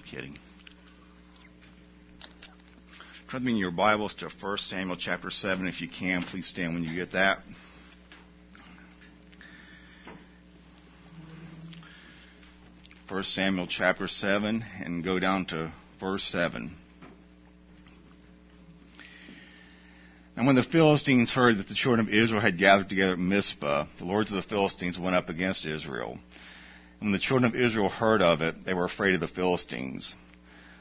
I'm kidding. Turn me in your Bibles to 1 Samuel chapter 7 if you can. Please stand when you get that. 1 Samuel chapter 7 and go down to verse 7. And when the Philistines heard that the children of Israel had gathered together at Mizpah, the lords of the Philistines went up against Israel. When the children of Israel heard of it, they were afraid of the Philistines.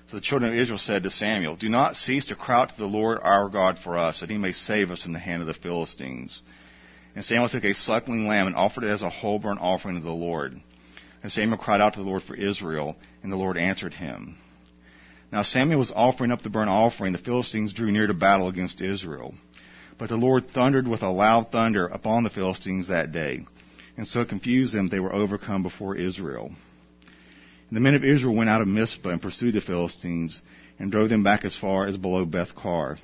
So the children of Israel said to Samuel, Do not cease to cry out to the Lord our God for us, that he may save us from the hand of the Philistines. And Samuel took a suckling lamb and offered it as a whole burnt offering to the Lord. And Samuel cried out to the Lord for Israel, and the Lord answered him. Now Samuel was offering up the burnt offering. The Philistines drew near to battle against Israel. But the Lord thundered with a loud thunder upon the Philistines that day. And so confused them, they were overcome before Israel. And the men of Israel went out of Mizpah and pursued the Philistines and drove them back as far as below Beth Car.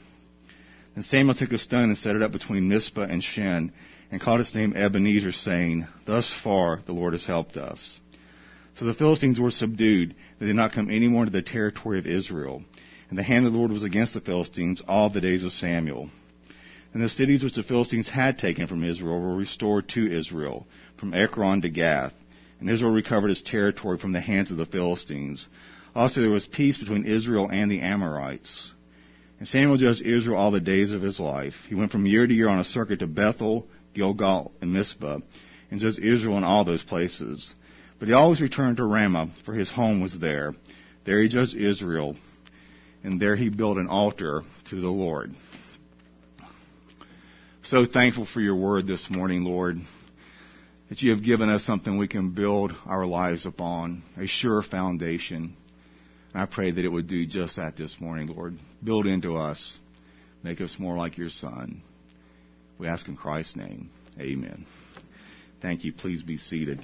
Then Samuel took a stone and set it up between Mizpah and Shen and called its name Ebenezer, saying, Thus far the Lord has helped us. So the Philistines were subdued. They did not come any more into the territory of Israel. And the hand of the Lord was against the Philistines all the days of Samuel. And the cities which the Philistines had taken from Israel were restored to Israel, from Ekron to Gath. And Israel recovered its territory from the hands of the Philistines. Also there was peace between Israel and the Amorites. And Samuel judged Israel all the days of his life. He went from year to year on a circuit to Bethel, Gilgal, and Mizpah, and judged Israel in all those places. But he always returned to Ramah, for his home was there. There he judged Israel, and there he built an altar to the Lord. So thankful for your word this morning, Lord, that you have given us something we can build our lives upon, a sure foundation. And I pray that it would do just that this morning, Lord. Build into us, make us more like your Son. We ask in Christ's name. Amen. Thank you. Please be seated.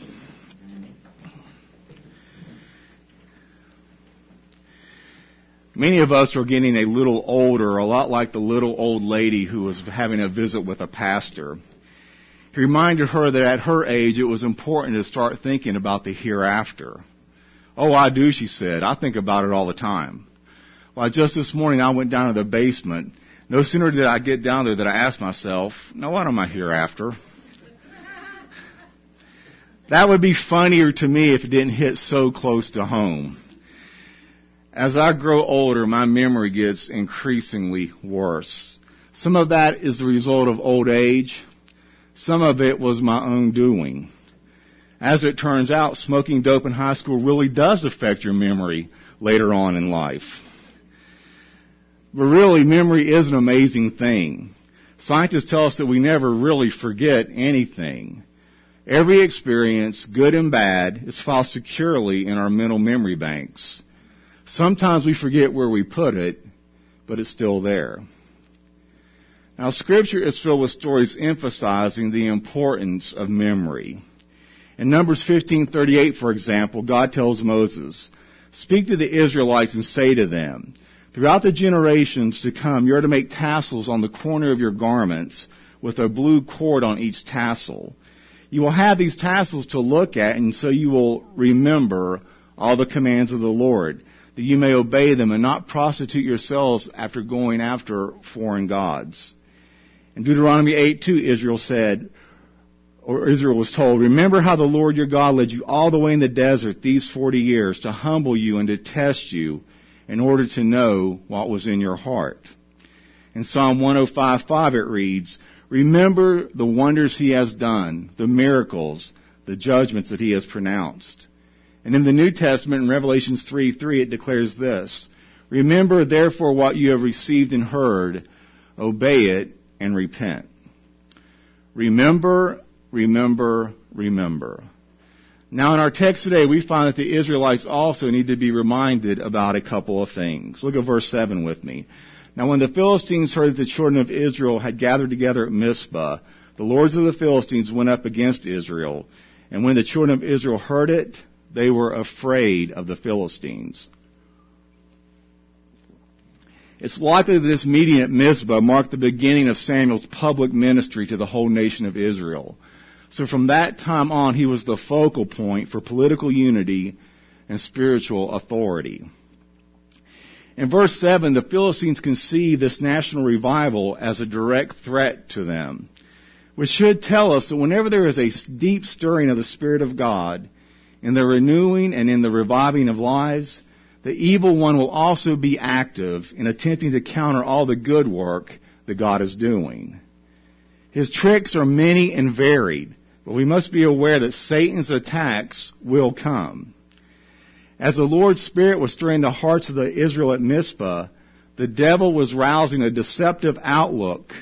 Many of us are getting a little older, a lot like the little old lady who was having a visit with a pastor. He reminded her that at her age it was important to start thinking about the hereafter. Oh, I do, she said. I think about it all the time. Well, just this morning I went down to the basement. No sooner did I get down there than I asked myself, now what am I hereafter? That would be funnier to me if it didn't hit so close to home. As I grow older, my memory gets increasingly worse. Some of that is the result of old age. Some of it was my own doing. As it turns out, smoking dope in high school really does affect your memory later on in life. But really, memory is an amazing thing. Scientists tell us that we never really forget anything. Every experience, good and bad, is filed securely in our mental memory banks. Sometimes we forget where we put it, but it's still there. Now scripture is filled with stories emphasizing the importance of memory. In Numbers 15:38 for example, God tells Moses, "Speak to the Israelites and say to them, throughout the generations to come, you are to make tassels on the corner of your garments with a blue cord on each tassel. You will have these tassels to look at and so you will remember all the commands of the Lord." That you may obey them and not prostitute yourselves after going after foreign gods. In Deuteronomy 8 2, Israel said, or Israel was told, remember how the Lord your God led you all the way in the desert these 40 years to humble you and to test you in order to know what was in your heart. In Psalm 105:5 it reads, remember the wonders he has done, the miracles, the judgments that he has pronounced. And in the New Testament, in Revelations 3 3, it declares this Remember therefore what you have received and heard, obey it, and repent. Remember, remember, remember. Now in our text today, we find that the Israelites also need to be reminded about a couple of things. Look at verse 7 with me. Now when the Philistines heard that the children of Israel had gathered together at Mizpah, the lords of the Philistines went up against Israel. And when the children of Israel heard it, they were afraid of the Philistines. It's likely that this meeting at Mizpah marked the beginning of Samuel's public ministry to the whole nation of Israel. So from that time on, he was the focal point for political unity and spiritual authority. In verse 7, the Philistines conceive this national revival as a direct threat to them, which should tell us that whenever there is a deep stirring of the Spirit of God, in the renewing and in the reviving of lives, the evil one will also be active in attempting to counter all the good work that God is doing. His tricks are many and varied, but we must be aware that Satan's attacks will come. As the Lord's Spirit was stirring the hearts of the Israel at Mizpah, the devil was rousing a deceptive outlook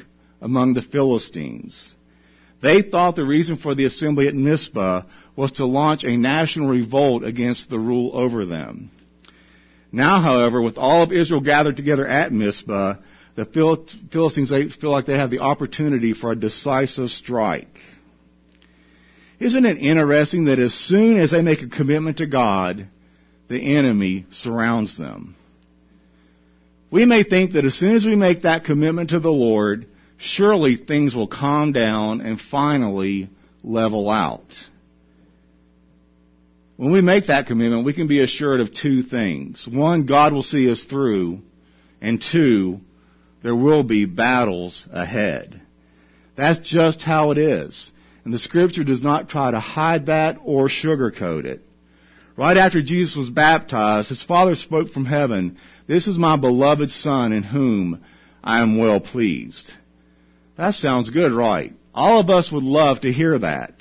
among the Philistines. They thought the reason for the assembly at Mizpah was to launch a national revolt against the rule over them. Now, however, with all of Israel gathered together at Mizpah, the Philistines feel like they have the opportunity for a decisive strike. Isn't it interesting that as soon as they make a commitment to God, the enemy surrounds them? We may think that as soon as we make that commitment to the Lord, surely things will calm down and finally level out. When we make that commitment, we can be assured of two things. One, God will see us through, and two, there will be battles ahead. That's just how it is. And the scripture does not try to hide that or sugarcoat it. Right after Jesus was baptized, his father spoke from heaven, This is my beloved son in whom I am well pleased. That sounds good, right? All of us would love to hear that.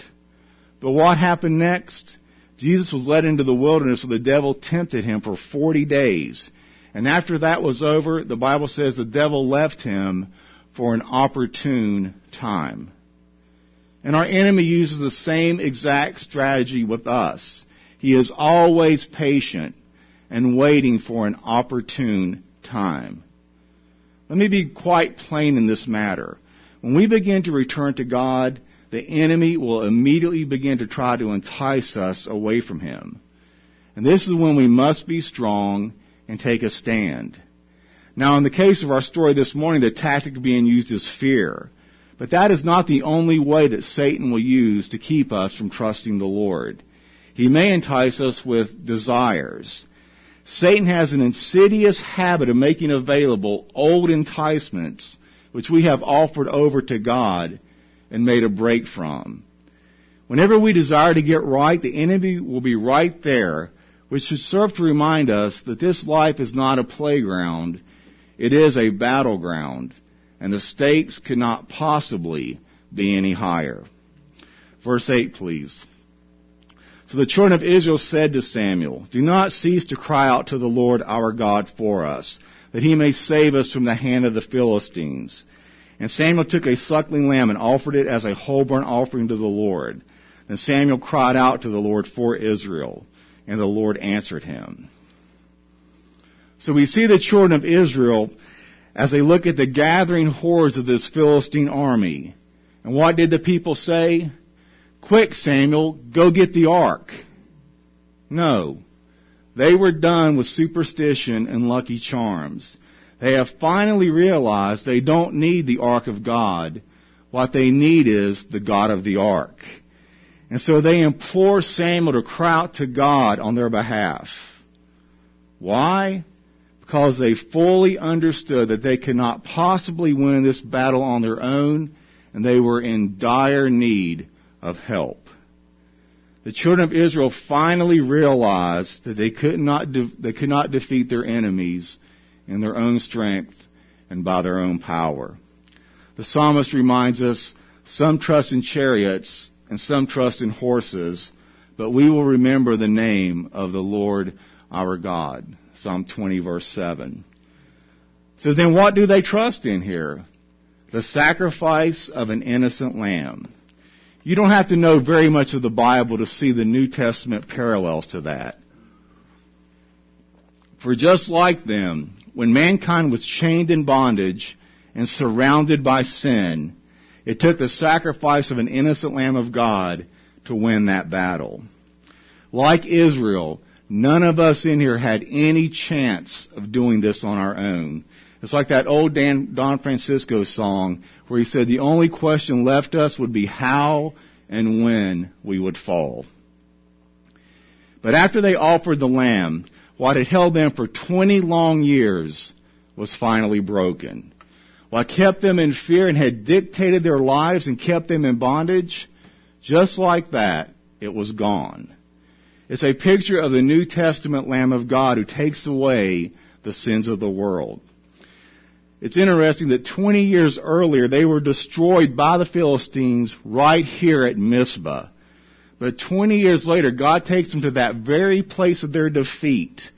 But what happened next? Jesus was led into the wilderness where the devil tempted him for 40 days. And after that was over, the Bible says the devil left him for an opportune time. And our enemy uses the same exact strategy with us. He is always patient and waiting for an opportune time. Let me be quite plain in this matter. When we begin to return to God, the enemy will immediately begin to try to entice us away from him. And this is when we must be strong and take a stand. Now, in the case of our story this morning, the tactic being used is fear. But that is not the only way that Satan will use to keep us from trusting the Lord. He may entice us with desires. Satan has an insidious habit of making available old enticements which we have offered over to God and made a break from. Whenever we desire to get right, the enemy will be right there, which should serve to remind us that this life is not a playground, it is a battleground, and the stakes cannot possibly be any higher. Verse 8, please. So the children of Israel said to Samuel, Do not cease to cry out to the Lord our God for us, that he may save us from the hand of the Philistines. And Samuel took a suckling lamb and offered it as a whole burnt offering to the Lord. Then Samuel cried out to the Lord for Israel, and the Lord answered him. So we see the children of Israel as they look at the gathering hordes of this Philistine army. And what did the people say? Quick, Samuel, go get the ark. No. They were done with superstition and lucky charms. They have finally realized they don't need the ark of God. What they need is the God of the ark. And so they implore Samuel to cry out to God on their behalf. Why? Because they fully understood that they could not possibly win this battle on their own, and they were in dire need of help. The children of Israel finally realized that they could not, de- they could not defeat their enemies in their own strength and by their own power. The psalmist reminds us, some trust in chariots and some trust in horses, but we will remember the name of the Lord our God. Psalm 20 verse 7. So then what do they trust in here? The sacrifice of an innocent lamb. You don't have to know very much of the Bible to see the New Testament parallels to that. For just like them, when mankind was chained in bondage and surrounded by sin, it took the sacrifice of an innocent Lamb of God to win that battle. Like Israel, none of us in here had any chance of doing this on our own. It's like that old Dan, Don Francisco song where he said the only question left us would be how and when we would fall. But after they offered the lamb, what had held them for 20 long years was finally broken. What kept them in fear and had dictated their lives and kept them in bondage, just like that, it was gone. It's a picture of the New Testament Lamb of God who takes away the sins of the world. It's interesting that 20 years earlier they were destroyed by the Philistines right here at Mizpah. But 20 years later, God takes them to that very place of their defeat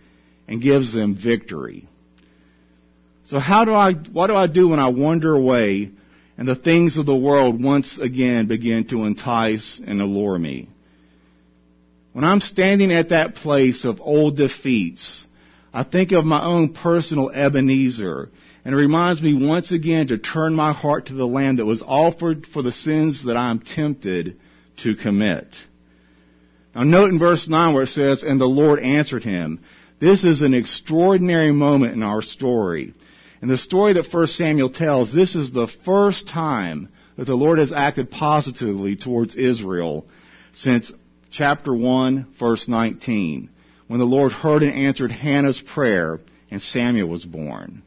and gives them victory. So how do I, what do I do when I wander away and the things of the world once again begin to entice and allure me? When I'm standing at that place of old defeats, I think of my own personal Ebenezer and it reminds me once again to turn my heart to the Lamb that was offered for the sins that I am tempted to commit. Now note in verse 9 where it says, and the Lord answered him. This is an extraordinary moment in our story. In the story that 1 Samuel tells, this is the first time that the Lord has acted positively towards Israel since chapter 1, verse 19, when the Lord heard and answered Hannah's prayer and Samuel was born.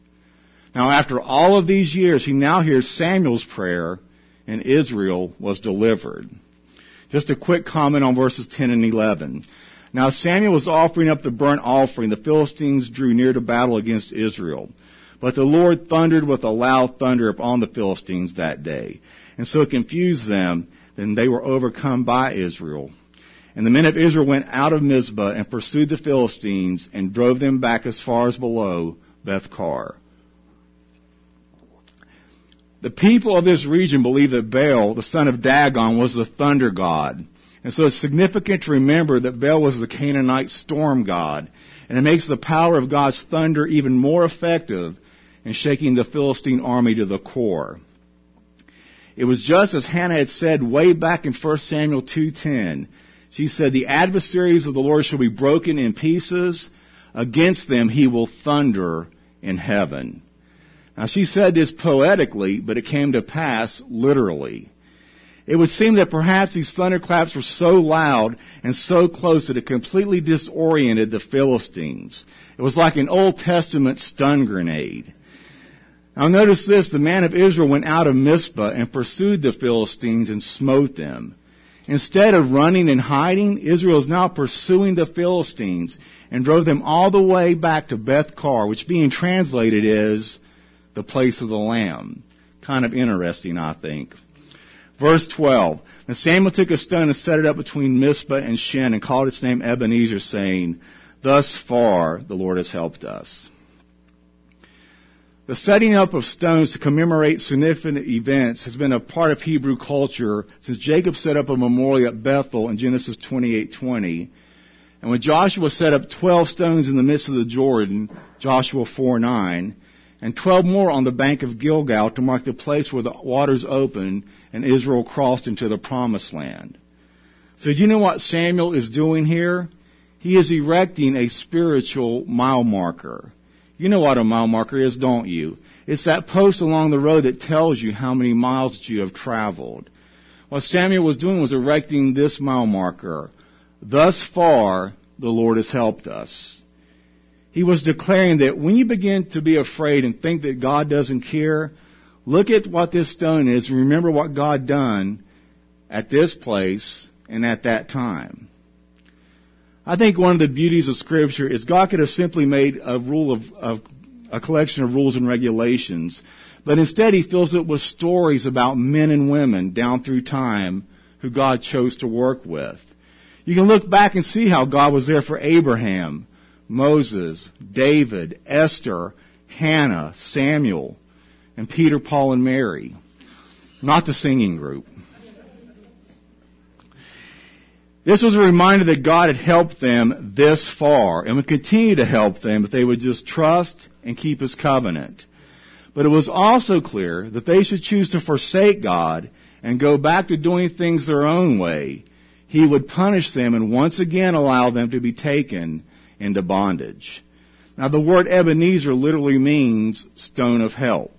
Now after all of these years, he now hears Samuel's prayer and Israel was delivered. Just a quick comment on verses 10 and 11. Now Samuel was offering up the burnt offering. The Philistines drew near to battle against Israel. But the Lord thundered with a loud thunder upon the Philistines that day. And so it confused them, then they were overcome by Israel. And the men of Israel went out of Mizpah and pursued the Philistines and drove them back as far as below Beth-car. The people of this region believe that Baal, the son of Dagon, was the thunder god. And so it's significant to remember that Baal was the Canaanite storm god. And it makes the power of God's thunder even more effective in shaking the Philistine army to the core. It was just as Hannah had said way back in 1 Samuel 2.10. She said, the adversaries of the Lord shall be broken in pieces. Against them he will thunder in heaven. Now she said this poetically, but it came to pass literally. It would seem that perhaps these thunderclaps were so loud and so close that it completely disoriented the Philistines. It was like an Old Testament stun grenade. Now notice this, the man of Israel went out of Mizpah and pursued the Philistines and smote them. Instead of running and hiding, Israel is now pursuing the Philistines and drove them all the way back to Beth-car, which being translated is the place of the lamb. Kind of interesting, I think. Verse 12. And Samuel took a stone and set it up between Mizpah and Shen and called its name Ebenezer, saying, Thus far the Lord has helped us. The setting up of stones to commemorate significant events has been a part of Hebrew culture since Jacob set up a memorial at Bethel in Genesis 28:20. And when Joshua set up 12 stones in the midst of the Jordan, Joshua 4:9, and 12 more on the bank of Gilgal to mark the place where the waters opened and Israel crossed into the promised land. So do you know what Samuel is doing here? He is erecting a spiritual mile marker. You know what a mile marker is, don't you? It's that post along the road that tells you how many miles that you have traveled. What Samuel was doing was erecting this mile marker. Thus far, the Lord has helped us. He was declaring that when you begin to be afraid and think that God doesn't care, look at what this stone is and remember what God done at this place and at that time. I think one of the beauties of Scripture is God could have simply made a rule of, of a collection of rules and regulations, but instead He fills it with stories about men and women down through time who God chose to work with. You can look back and see how God was there for Abraham, Moses, David, Esther, Hannah, Samuel, and Peter, Paul, and Mary. Not the singing group. This was a reminder that God had helped them this far and would continue to help them if they would just trust and keep His covenant. But it was also clear that they should choose to forsake God and go back to doing things their own way. He would punish them and once again allow them to be taken into bondage. Now the word Ebenezer literally means stone of help.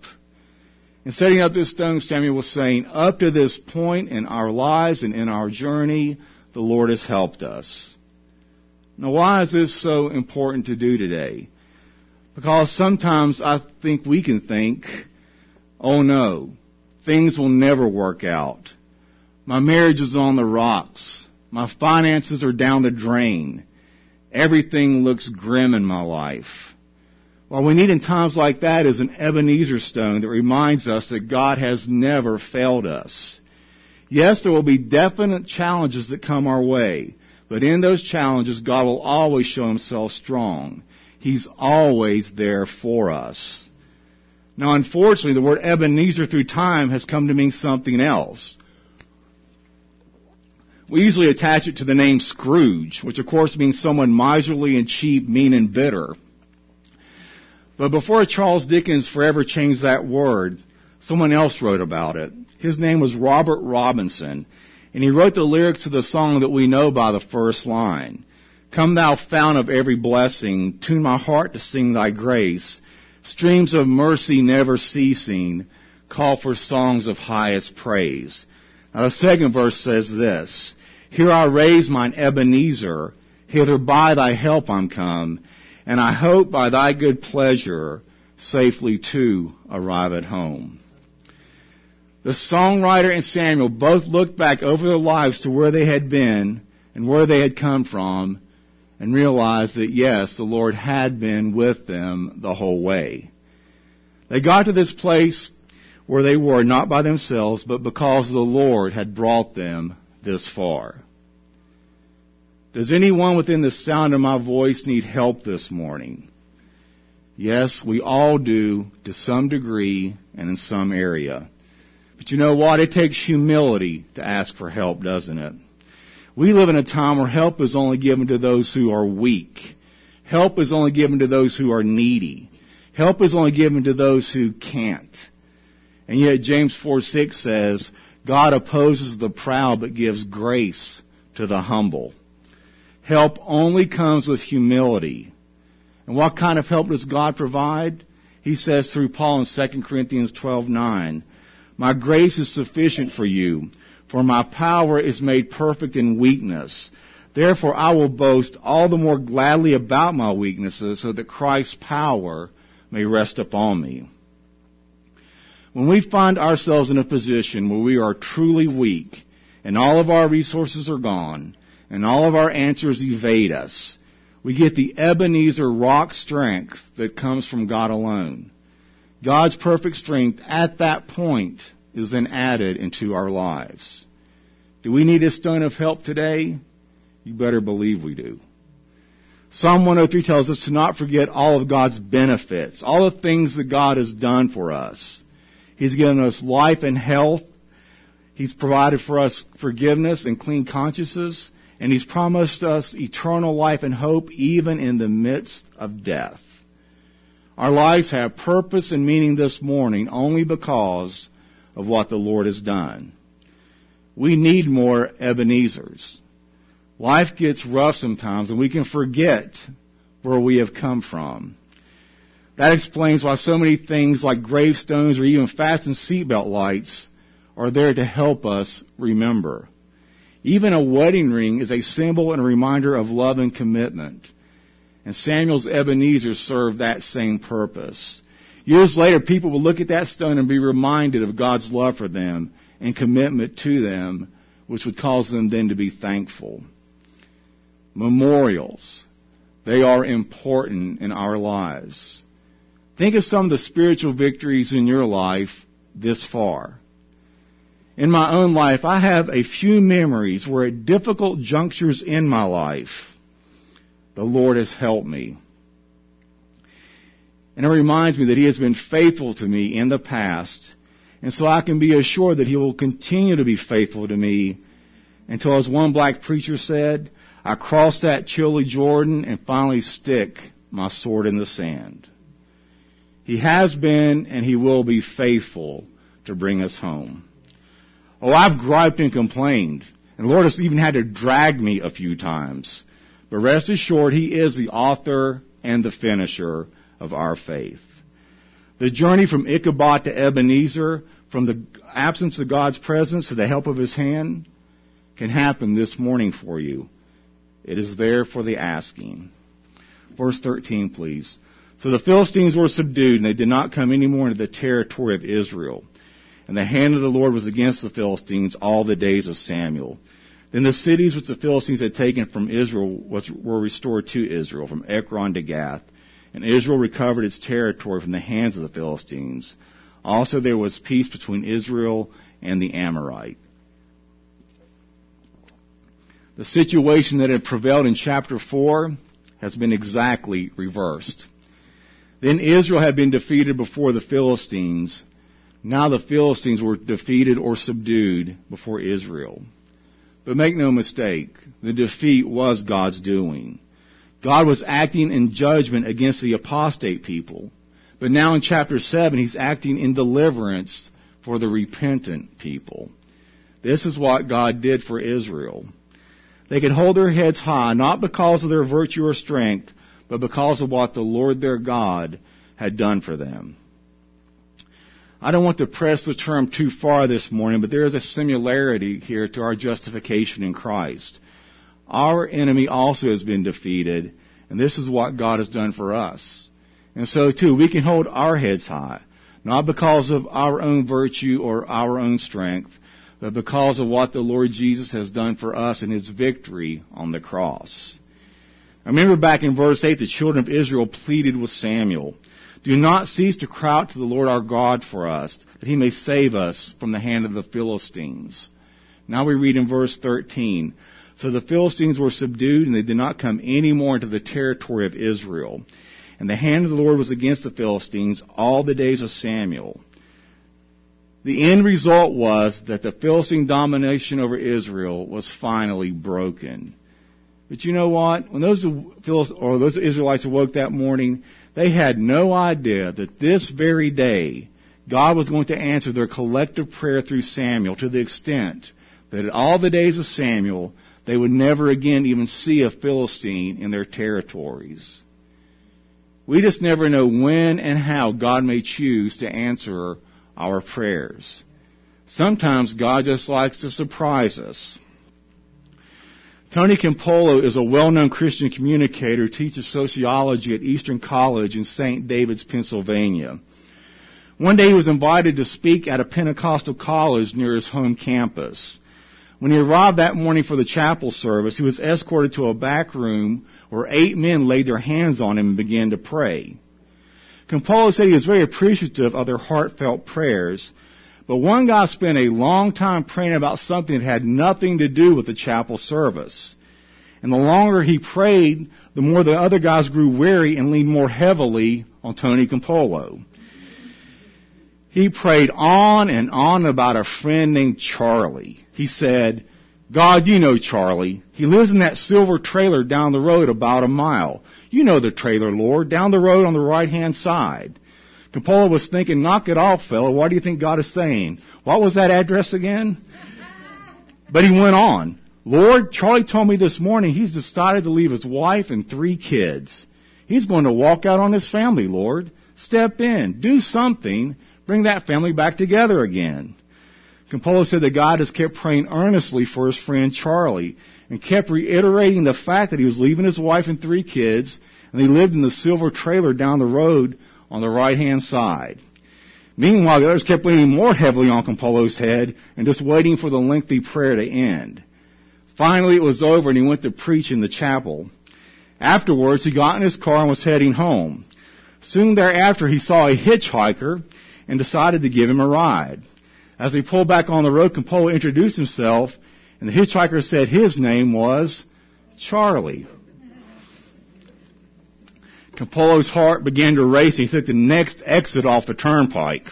In setting up this stone, Samuel was saying, up to this point in our lives and in our journey, the Lord has helped us. Now why is this so important to do today? Because sometimes I think we can think, oh no, things will never work out. My marriage is on the rocks. My finances are down the drain. Everything looks grim in my life. What we need in times like that is an Ebenezer stone that reminds us that God has never failed us. Yes, there will be definite challenges that come our way, but in those challenges, God will always show himself strong. He's always there for us. Now, unfortunately, the word Ebenezer through time has come to mean something else. We usually attach it to the name Scrooge, which of course means someone miserly and cheap, mean and bitter. But before Charles Dickens forever changed that word, someone else wrote about it. His name was Robert Robinson, and he wrote the lyrics to the song that we know by the first line. Come thou fount of every blessing, tune my heart to sing thy grace. Streams of mercy never ceasing, call for songs of highest praise. Now the second verse says this, Here I raise mine Ebenezer, hither by thy help I'm come, and I hope by thy good pleasure safely to arrive at home. The songwriter and Samuel both looked back over their lives to where they had been and where they had come from and realized that yes, the Lord had been with them the whole way. They got to this place where they were not by themselves, but because the Lord had brought them this far. Does anyone within the sound of my voice need help this morning? Yes, we all do to some degree and in some area. But you know what? It takes humility to ask for help, doesn't it? We live in a time where help is only given to those who are weak. Help is only given to those who are needy. Help is only given to those who can't. And yet James 4 6 says, God opposes the proud but gives grace to the humble. Help only comes with humility. And what kind of help does God provide? He says through Paul in 2 Corinthians 12:9, "My grace is sufficient for you, for my power is made perfect in weakness. Therefore I will boast all the more gladly about my weaknesses so that Christ's power may rest upon me. When we find ourselves in a position where we are truly weak and all of our resources are gone and all of our answers evade us, we get the Ebenezer rock strength that comes from God alone. God's perfect strength at that point is then added into our lives. Do we need a stone of help today? You better believe we do. Psalm 103 tells us to not forget all of God's benefits, all the things that God has done for us. He's given us life and health. He's provided for us forgiveness and clean consciences. And He's promised us eternal life and hope even in the midst of death. Our lives have purpose and meaning this morning only because of what the Lord has done. We need more Ebenezers. Life gets rough sometimes and we can forget where we have come from. That explains why so many things like gravestones or even fastened seatbelt lights are there to help us remember. Even a wedding ring is a symbol and a reminder of love and commitment. And Samuel's Ebenezer served that same purpose. Years later, people will look at that stone and be reminded of God's love for them and commitment to them, which would cause them then to be thankful. Memorials. They are important in our lives. Think of some of the spiritual victories in your life this far. In my own life, I have a few memories where at difficult junctures in my life, the Lord has helped me. And it reminds me that He has been faithful to me in the past. And so I can be assured that He will continue to be faithful to me until, as one black preacher said, I cross that chilly Jordan and finally stick my sword in the sand. He has been and He will be faithful to bring us home. Oh, I've griped and complained. And the Lord has even had to drag me a few times. But rest assured, He is the author and the finisher of our faith. The journey from Ichabod to Ebenezer, from the absence of God's presence to the help of His hand, can happen this morning for you. It is there for the asking. Verse 13, please. So the Philistines were subdued, and they did not come any more into the territory of Israel. And the hand of the Lord was against the Philistines all the days of Samuel. Then the cities which the Philistines had taken from Israel was, were restored to Israel, from Ekron to Gath. And Israel recovered its territory from the hands of the Philistines. Also there was peace between Israel and the Amorite. The situation that had prevailed in chapter 4 has been exactly reversed. Then Israel had been defeated before the Philistines. Now the Philistines were defeated or subdued before Israel. But make no mistake, the defeat was God's doing. God was acting in judgment against the apostate people. But now in chapter 7, he's acting in deliverance for the repentant people. This is what God did for Israel. They could hold their heads high, not because of their virtue or strength, but because of what the Lord their God had done for them. I don't want to press the term too far this morning, but there is a similarity here to our justification in Christ. Our enemy also has been defeated, and this is what God has done for us. And so too, we can hold our heads high, not because of our own virtue or our own strength, but because of what the Lord Jesus has done for us in His victory on the cross. Remember back in verse 8, the children of Israel pleaded with Samuel, Do not cease to cry out to the Lord our God for us, that He may save us from the hand of the Philistines. Now we read in verse 13, So the Philistines were subdued, and they did not come any more into the territory of Israel. And the hand of the Lord was against the Philistines all the days of Samuel. The end result was that the Philistine domination over Israel was finally broken. But you know what? When those or those Israelites awoke that morning, they had no idea that this very day God was going to answer their collective prayer through Samuel to the extent that in all the days of Samuel they would never again even see a Philistine in their territories. We just never know when and how God may choose to answer our prayers. Sometimes God just likes to surprise us. Tony Campolo is a well-known Christian communicator who teaches sociology at Eastern College in St. David's, Pennsylvania. One day he was invited to speak at a Pentecostal college near his home campus. When he arrived that morning for the chapel service, he was escorted to a back room where eight men laid their hands on him and began to pray. Campolo said he was very appreciative of their heartfelt prayers, but one guy spent a long time praying about something that had nothing to do with the chapel service. And the longer he prayed, the more the other guys grew weary and leaned more heavily on Tony Campolo. He prayed on and on about a friend named Charlie. He said, God, you know Charlie. He lives in that silver trailer down the road about a mile. You know the trailer, Lord, down the road on the right hand side. Campolo was thinking, knock it off, fella. What do you think God is saying? What was that address again? But he went on. Lord, Charlie told me this morning he's decided to leave his wife and three kids. He's going to walk out on his family, Lord. Step in. Do something. Bring that family back together again. Campolo said that God has kept praying earnestly for his friend Charlie and kept reiterating the fact that he was leaving his wife and three kids and he lived in the silver trailer down the road on the right hand side. Meanwhile, the others kept leaning more heavily on Campolo's head and just waiting for the lengthy prayer to end. Finally, it was over and he went to preach in the chapel. Afterwards, he got in his car and was heading home. Soon thereafter, he saw a hitchhiker and decided to give him a ride. As he pulled back on the road, Compolo introduced himself and the hitchhiker said his name was Charlie. Campolo's heart began to race. He took the next exit off the turnpike.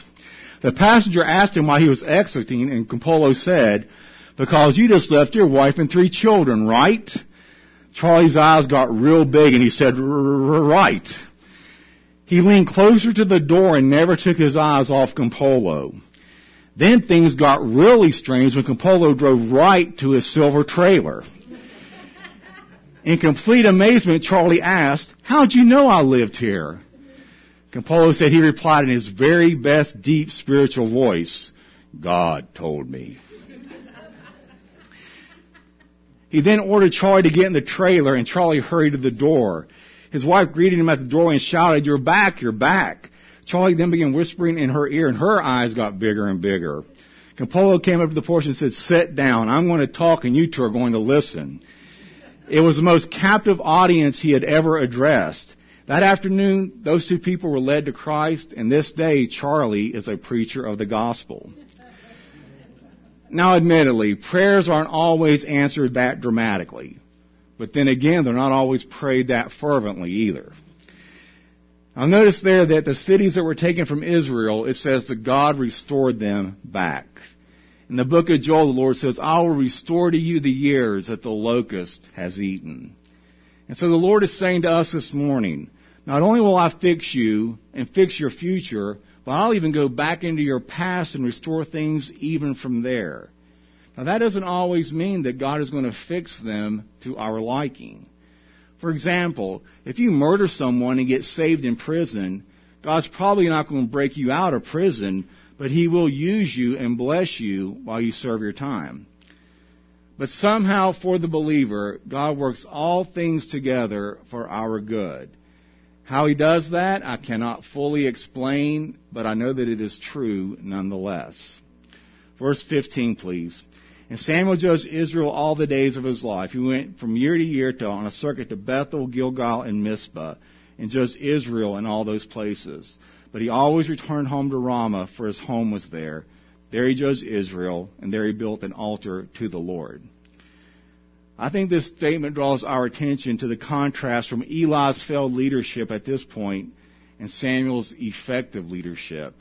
The passenger asked him why he was exiting, and Campolo said, because you just left your wife and three children, right? Charlie's eyes got real big and he said, right. He leaned closer to the door and never took his eyes off Campolo. Then things got really strange when Campolo drove right to his silver trailer. In complete amazement, Charlie asked, How'd you know I lived here? Campolo said he replied in his very best deep spiritual voice, God told me. He then ordered Charlie to get in the trailer and Charlie hurried to the door. His wife greeted him at the doorway and shouted, you're back, you're back. Charlie then began whispering in her ear and her eyes got bigger and bigger. Campolo came up to the porch and said, sit down. I'm going to talk and you two are going to listen. It was the most captive audience he had ever addressed. That afternoon, those two people were led to Christ, and this day, Charlie is a preacher of the gospel. Now, admittedly, prayers aren't always answered that dramatically. But then again, they're not always prayed that fervently either. Now notice there that the cities that were taken from Israel, it says that God restored them back. In the book of Joel, the Lord says, I will restore to you the years that the locust has eaten. And so the Lord is saying to us this morning, not only will I fix you and fix your future, but I'll even go back into your past and restore things even from there. Now that doesn't always mean that God is going to fix them to our liking. For example, if you murder someone and get saved in prison, God's probably not going to break you out of prison, but He will use you and bless you while you serve your time. But somehow for the believer, God works all things together for our good. How He does that, I cannot fully explain, but I know that it is true nonetheless. Verse 15, please. And Samuel judged Israel all the days of his life. He went from year to year to, on a circuit to Bethel, Gilgal, and Mizpah, and judged Israel in all those places. But he always returned home to Ramah, for his home was there. There he judged Israel, and there he built an altar to the Lord. I think this statement draws our attention to the contrast from Eli's failed leadership at this point and Samuel's effective leadership.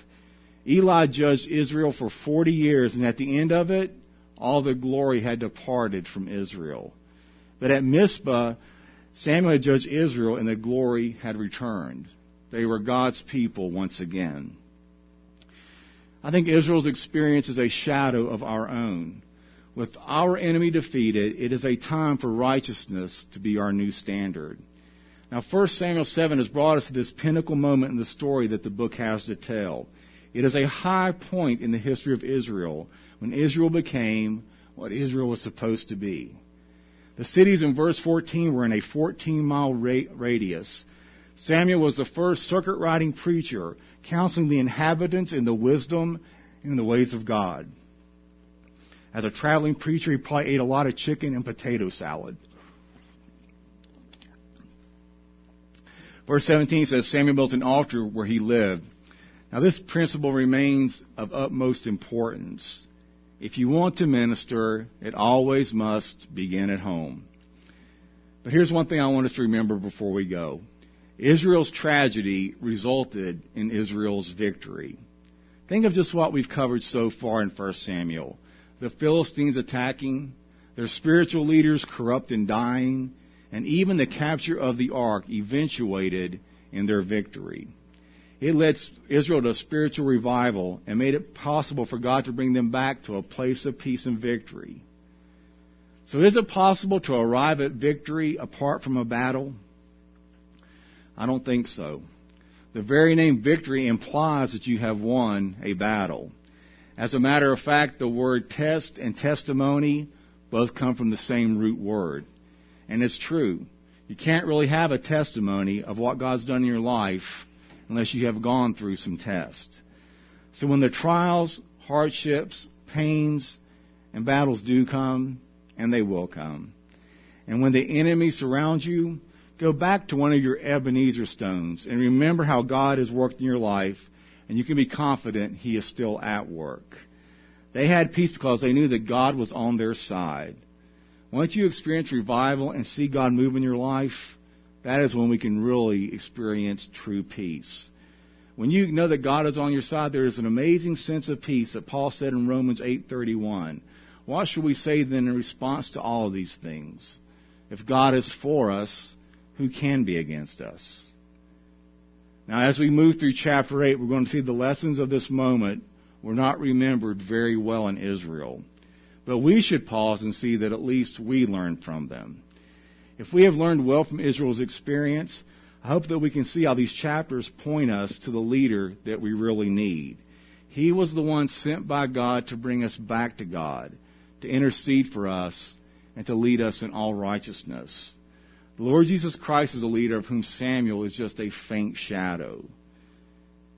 Eli judged Israel for 40 years, and at the end of it, all the glory had departed from Israel. But at Mizpah, Samuel judged Israel and the glory had returned. They were God's people once again. I think Israel's experience is a shadow of our own. With our enemy defeated, it is a time for righteousness to be our new standard. Now, 1 Samuel 7 has brought us to this pinnacle moment in the story that the book has to tell. It is a high point in the history of Israel when Israel became what Israel was supposed to be. The cities in verse 14 were in a 14 mile radius. Samuel was the first circuit riding preacher counseling the inhabitants in the wisdom and the ways of God. As a traveling preacher, he probably ate a lot of chicken and potato salad. Verse 17 says Samuel built an altar where he lived. Now this principle remains of utmost importance. If you want to minister, it always must begin at home. But here's one thing I want us to remember before we go. Israel's tragedy resulted in Israel's victory. Think of just what we've covered so far in 1 Samuel. The Philistines attacking, their spiritual leaders corrupt and dying, and even the capture of the ark eventuated in their victory. It led Israel to a spiritual revival and made it possible for God to bring them back to a place of peace and victory. So is it possible to arrive at victory apart from a battle? I don't think so. The very name victory implies that you have won a battle. As a matter of fact, the word test and testimony both come from the same root word. And it's true. You can't really have a testimony of what God's done in your life unless you have gone through some tests. So when the trials, hardships, pains, and battles do come, and they will come, and when the enemy surrounds you, go back to one of your Ebenezer stones and remember how God has worked in your life, and you can be confident He is still at work. They had peace because they knew that God was on their side. Once you experience revival and see God move in your life, that is when we can really experience true peace. When you know that God is on your side, there is an amazing sense of peace that Paul said in Romans 8:31. What should we say then in response to all of these things? If God is for us, who can be against us? Now, as we move through chapter 8, we're going to see the lessons of this moment were not remembered very well in Israel. But we should pause and see that at least we learned from them. If we have learned well from Israel's experience, I hope that we can see how these chapters point us to the leader that we really need. He was the one sent by God to bring us back to God, to intercede for us, and to lead us in all righteousness. The Lord Jesus Christ is a leader of whom Samuel is just a faint shadow.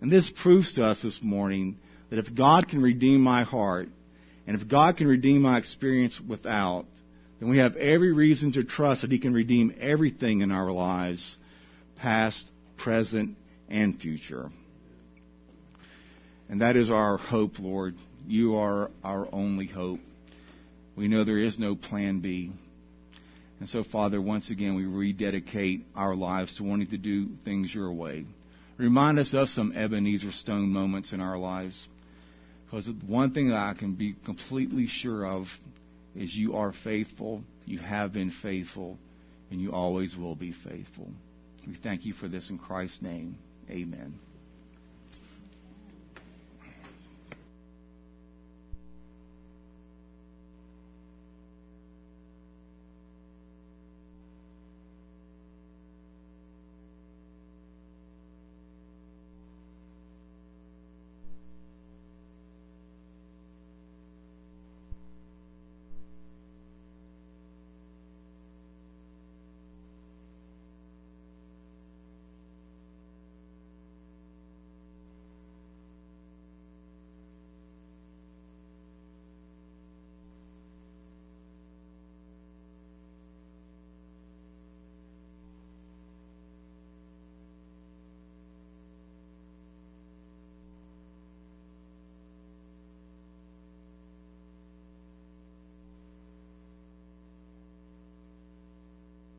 And this proves to us this morning that if God can redeem my heart, and if God can redeem my experience without, then we have every reason to trust that He can redeem everything in our lives, past, present, and future. And that is our hope, Lord. You are our only hope. We know there is no plan B. And so, Father, once again, we rededicate our lives to wanting to do things your way. Remind us of some Ebenezer Stone moments in our lives. Because one thing that I can be completely sure of is you are faithful, you have been faithful, and you always will be faithful. We thank you for this in Christ's name. Amen.